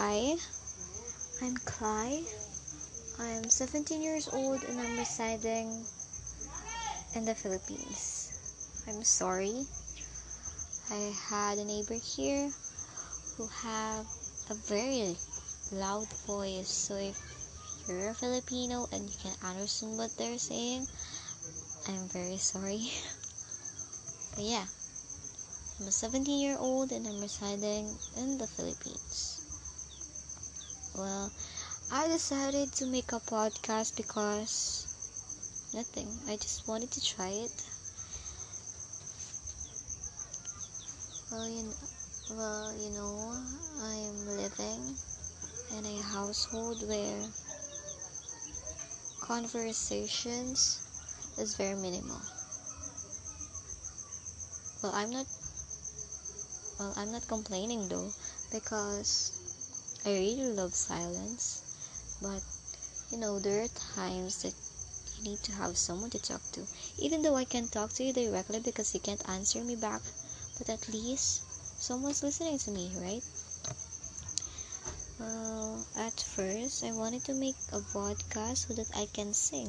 Hi, I'm Cly. I'm 17 years old and I'm residing in the Philippines. I'm sorry. I had a neighbor here who have a very loud voice. So if you're a Filipino and you can understand what they're saying, I'm very sorry. but yeah, I'm a 17 year old and I'm residing in the Philippines. Well, I decided to make a podcast because nothing. I just wanted to try it. Well, you know, well, you know, I am living in a household where conversations is very minimal. Well, I'm not well, I'm not complaining though because I really love silence but you know there are times that you need to have someone to talk to even though i can't talk to you directly because you can't answer me back but at least someone's listening to me right? Well at first i wanted to make a podcast so that i can sing.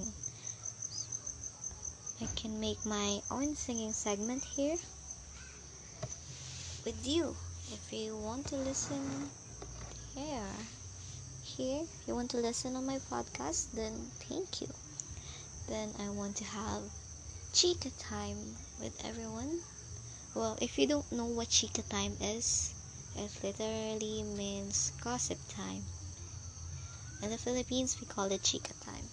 I can make my own singing segment here with you. If you want to listen here here you want to listen on my podcast then thank you. Then i want to have chica time with everyone. Well if you don't know what chica time is it literally means gossip time. In the philippines we call it chica time.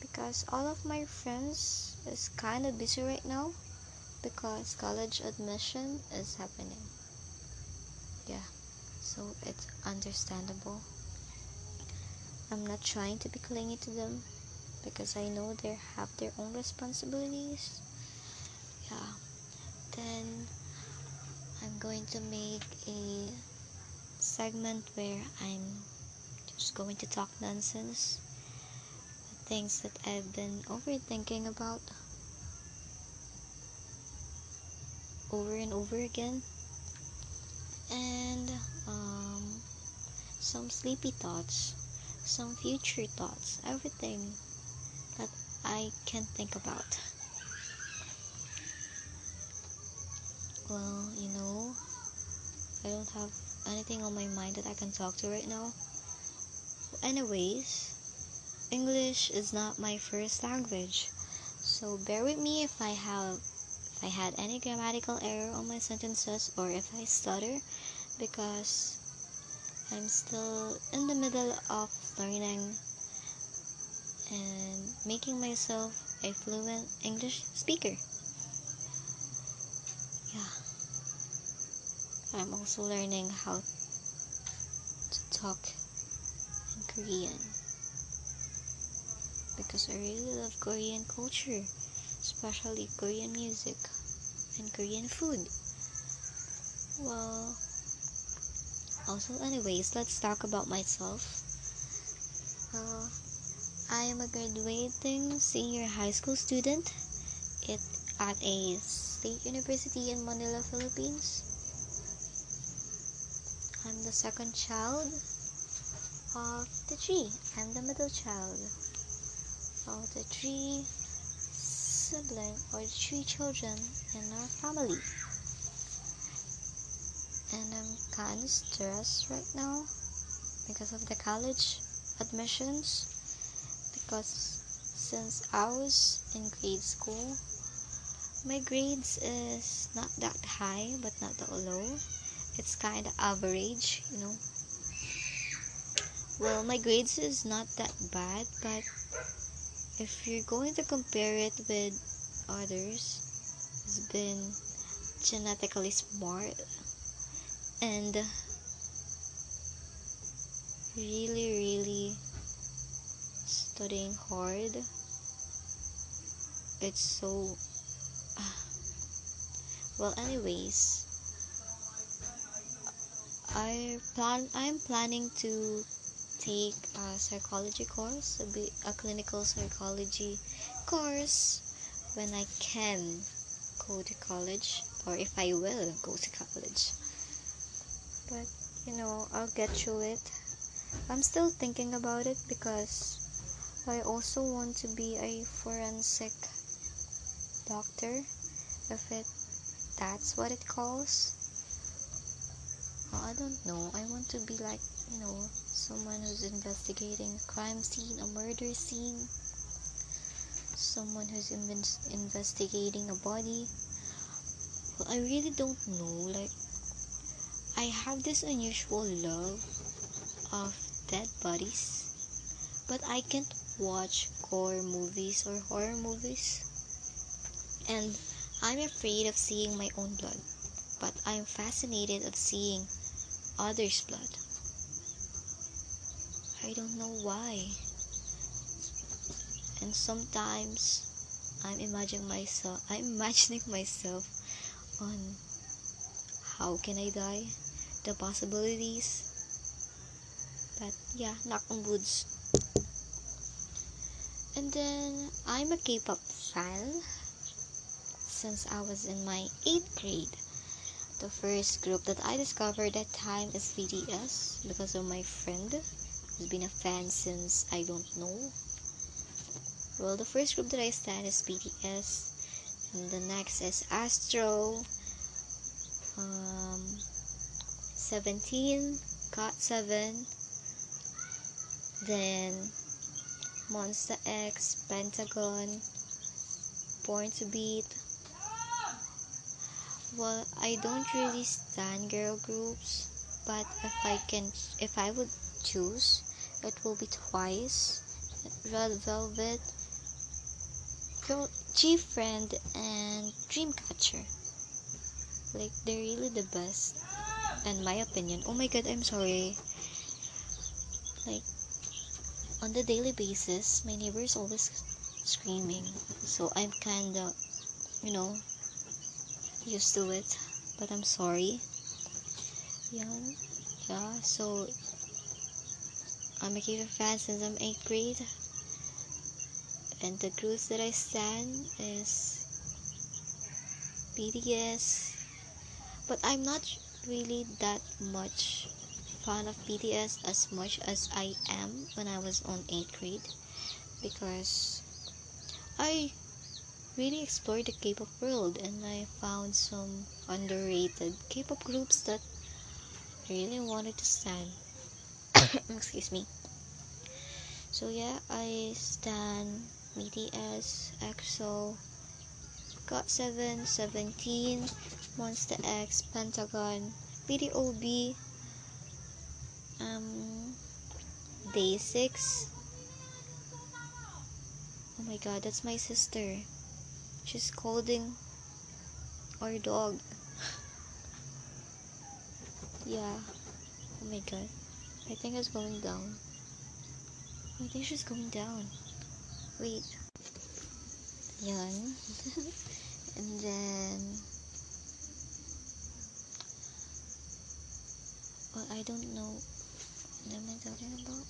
Because all of my friends is kind of busy right now because college admission is happening. Yeah so it's understandable I'm not trying to be clingy to them because I know they have their own responsibilities. Yeah. Then I'm going to make a segment where I'm just going to talk nonsense. Things that I've been overthinking about over and over again. And some sleepy thoughts some future thoughts, everything that I can think about. Well, you know, I don't have anything on my mind that I can talk to right now. Anyways, English is not my first language, so bear with me if I have if I had any grammatical error on my sentences or if I stutter because I'm still in the middle of learning and making myself a fluent English speaker. Yeah. I'm also learning how to talk in Korean because I really love Korean culture, especially Korean music and Korean food. Well, also, anyways, let's talk about myself. Uh, I am a graduating senior high school student it, at a state university in Manila, Philippines. I'm the second child of the three. I'm the middle child of the three siblings or three children in our family and I'm kind of stressed right now because of the college admissions. Because since I was in grade school my grades is not that high but not that low. It's kind of average you know. Well my grades is not that bad but if you're going to compare it with others who's been genetically smart and really really studying hard. It's so well anyways i plan i'm planning to take a psychology course a, bit, a clinical psychology course when i can go to college or if i will go to college but you know, I'll get through it. I'm still thinking about it because I also want to be a forensic doctor if it that's what it calls. I don't know. I want to be like, you know, someone who's investigating a crime scene, a murder scene, someone who's inv- investigating a body. Well, I really don't know. Like, I have this unusual love of dead bodies, but I can't watch gore movies or horror movies. And I'm afraid of seeing my own blood, but I'm fascinated of seeing others' blood. I don't know why. And sometimes I'm imagining myself I'm imagining myself on how can I die? The possibilities. But yeah, knock on woods. And then I'm a K-pop fan since I was in my 8th grade. The first group that I discovered that time is BTS because of my friend who's been a fan since I don't know. Well, the first group that I stand is BTS, and the next is Astro, um, 17, GOT7, then Monsta X, Pentagon, Born to Beat, well, I don't really stand girl groups, but if I can, if I would choose, it will be Twice, Red Velvet, Girl, Friend, and Dreamcatcher. Like they're really the best, in my opinion. Oh my god, I'm sorry. Like on the daily basis, my neighbor is always screaming, so I'm kinda, you know, used to it. But I'm sorry. Yeah yeah so I'm a K-pop fan since I'm 8th grade. And the groups that I stand is BTS but I'm not really that much fan of BTS as much as I am when I was on 8th grade because I really explored the K-pop world and I found some underrated K-pop groups that I really wanted to stand. Excuse me. So yeah, I stand BTS, EXO, GOT7, 17, Monsta X, Pentagon, BTOB, um, Day 6. Oh my god, that's my sister. She's scolding our dog. yeah. Oh my god. I think it's going down. I think she's going down. Wait. Yan. and then... I don't know what am I talking about.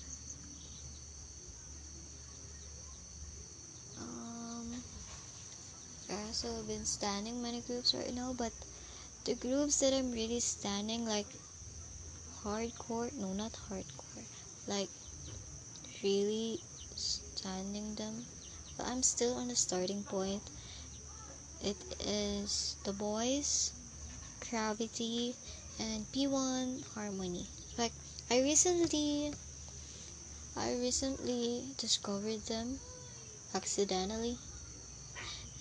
Um, I also have been standing many groups right now, but the groups that I'm really standing like hardcore, no, not hardcore, like really standing them. But I'm still on the starting point. It is The Boyz, Cravity, and P1 Harmony. Like I recently I recently discovered them accidentally.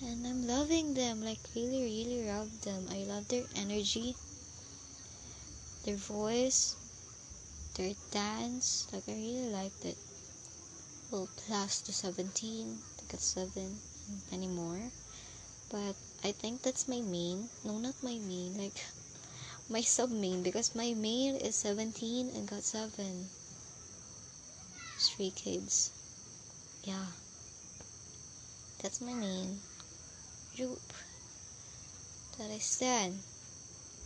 And I'm loving them like really really love them. I love their energy their voice their dance. Like I really liked it well plus the 17 I got 7 anymore but I think that's my main no not my main like my sub main because my main is 17 and GOT7 Stray Kids yeah that's my main group that I stand.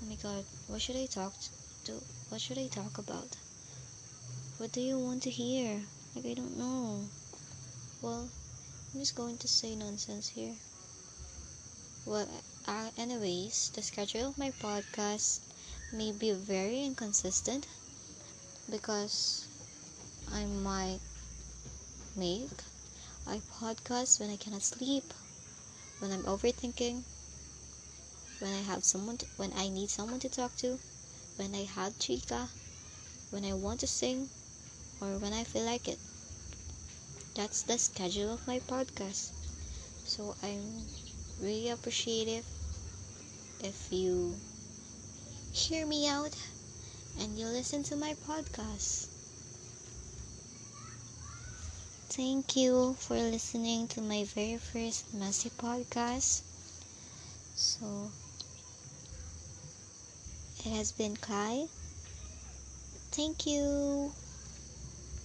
Oh my god, what should I talk to? What should I talk about? What do you want to hear? Like, I don't know. Well, I'm just going to say nonsense here. Well, uh, anyways, the schedule of my podcast may be very inconsistent because I might make a podcast when I cannot sleep, when I'm overthinking, when I have someone to, when I need someone to talk to, when I have chica, when I want to sing, or when I feel like it. That's the schedule of my podcast. So I'm really appreciative if you hear me out and you listen to my podcast. Thank you for listening to my very first messy podcast. So, it has been Kai. Thank you.